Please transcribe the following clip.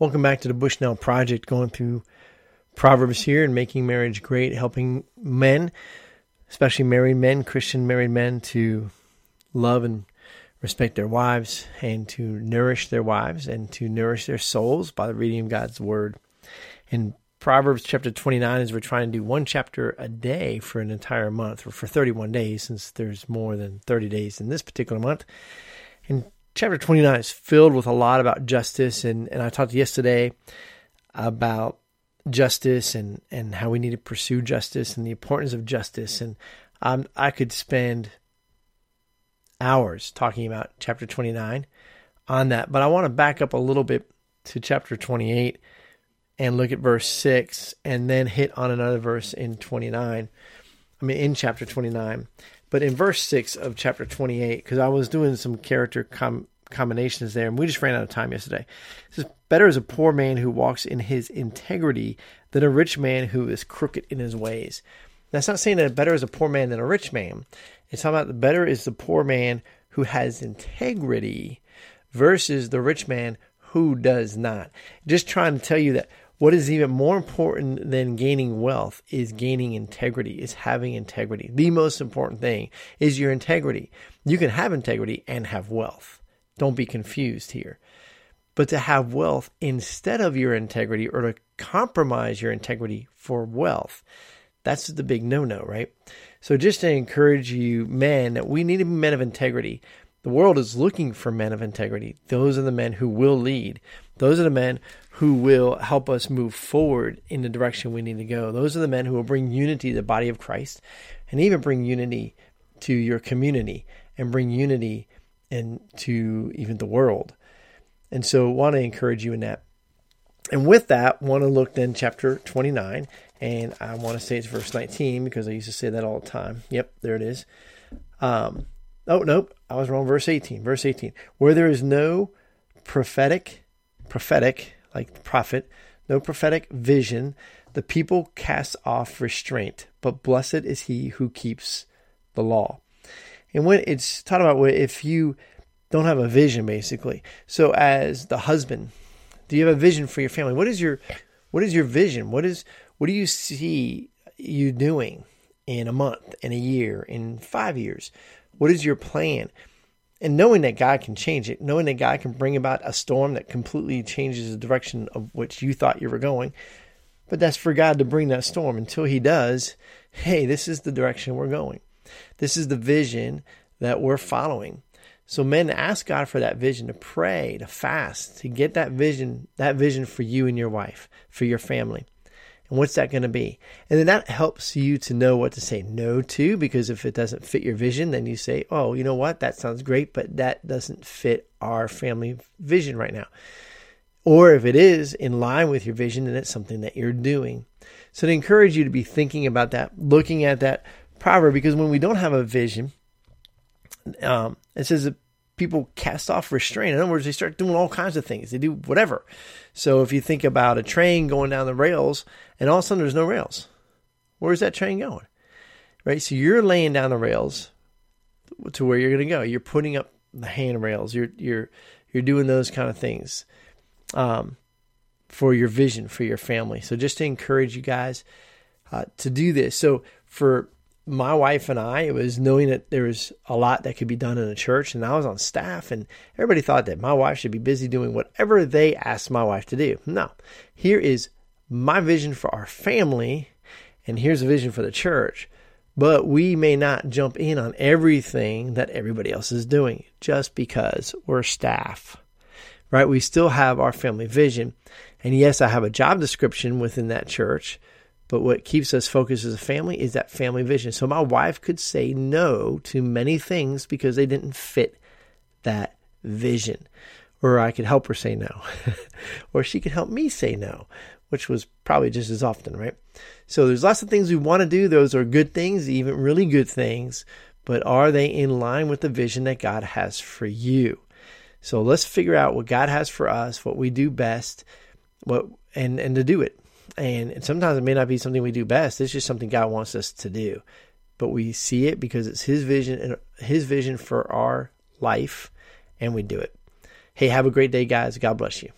Welcome back to the Bushnell Project, going through Proverbs here and making marriage great, helping men, especially married men, Christian married men, to love and respect their wives and to nourish their wives and to nourish their souls by the reading of God's Word. In Proverbs chapter 29, as we're trying to do one chapter a day for an entire month, or for 31 days, since there's more than 30 days in this particular month. And chapter 29 is filled with a lot about justice. And, and I talked yesterday about justice and, and how we need to pursue justice and the importance of justice. And um, I could spend hours talking about chapter 29 on that. But I want to back up a little bit to chapter 28 and look at verse 6 and then hit on another verse in 29. I mean, in chapter 29. But in verse 6 of chapter 28, because I was doing some character com- combinations there, and we just ran out of time yesterday. It says, Better is a poor man who walks in his integrity than a rich man who is crooked in his ways. That's not saying that better is a poor man than a rich man. It's talking about the better is the poor man who has integrity versus the rich man who does not. Just trying to tell you that what is even more important than gaining wealth is gaining integrity, is having integrity. The most important thing is your integrity. You can have integrity and have wealth. Don't be confused here. But to have wealth instead of your integrity or to compromise your integrity for wealth, that's the big no no, right? So, just to encourage you, men, we need to be men of integrity. The world is looking for men of integrity. Those are the men who will lead. Those are the men who will help us move forward in the direction we need to go. Those are the men who will bring unity to the body of Christ and even bring unity to your community and bring unity into even the world. And so want to encourage you in that. And with that, want to look then chapter 29 and I want to say it's verse 19 because I used to say that all the time. Yep, there it is. Um, oh, nope, I was wrong. Verse 18. Verse 18. Where there is no prophetic, prophetic, like prophet, no prophetic vision, the people cast off restraint, but blessed is he who keeps the law. And when it's talking about if you don't have a vision, basically. So as the husband, do you have a vision for your family? What is your what is your vision? What is what do you see you doing in a month, in a year, in five years? What is your plan? And knowing that God can change it, knowing that God can bring about a storm that completely changes the direction of which you thought you were going. But that's for God to bring that storm. Until He does, hey, this is the direction we're going. This is the vision that we're following. So men ask God for that vision to pray, to fast, to get that vision, that vision for you and your wife, for your family. And what's that going to be? And then that helps you to know what to say no to, because if it doesn't fit your vision, then you say, oh, you know what? That sounds great, but that doesn't fit our family vision right now. Or if it is in line with your vision, then it's something that you're doing. So to encourage you to be thinking about that, looking at that proverb, because when we don't have a vision, um, it says people cast off restraint. In other words, they start doing all kinds of things. They do whatever. So if you think about a train going down the rails and all of a sudden there's no rails, where's that train going? Right? So you're laying down the rails to where you're going to go. You're putting up the handrails. You're you're you're doing those kind of things um, for your vision for your family. So just to encourage you guys uh, to do this. So for my wife and I, it was knowing that there was a lot that could be done in a church, and I was on staff, and everybody thought that my wife should be busy doing whatever they asked my wife to do. No, here is my vision for our family, and here's a vision for the church. But we may not jump in on everything that everybody else is doing just because we're staff, right? We still have our family vision. And yes, I have a job description within that church but what keeps us focused as a family is that family vision. So my wife could say no to many things because they didn't fit that vision. Or I could help her say no. or she could help me say no, which was probably just as often, right? So there's lots of things we want to do. Those are good things, even really good things. But are they in line with the vision that God has for you? So let's figure out what God has for us, what we do best, what and and to do it. And sometimes it may not be something we do best. It's just something God wants us to do. But we see it because it's his vision and his vision for our life and we do it. Hey, have a great day, guys. God bless you.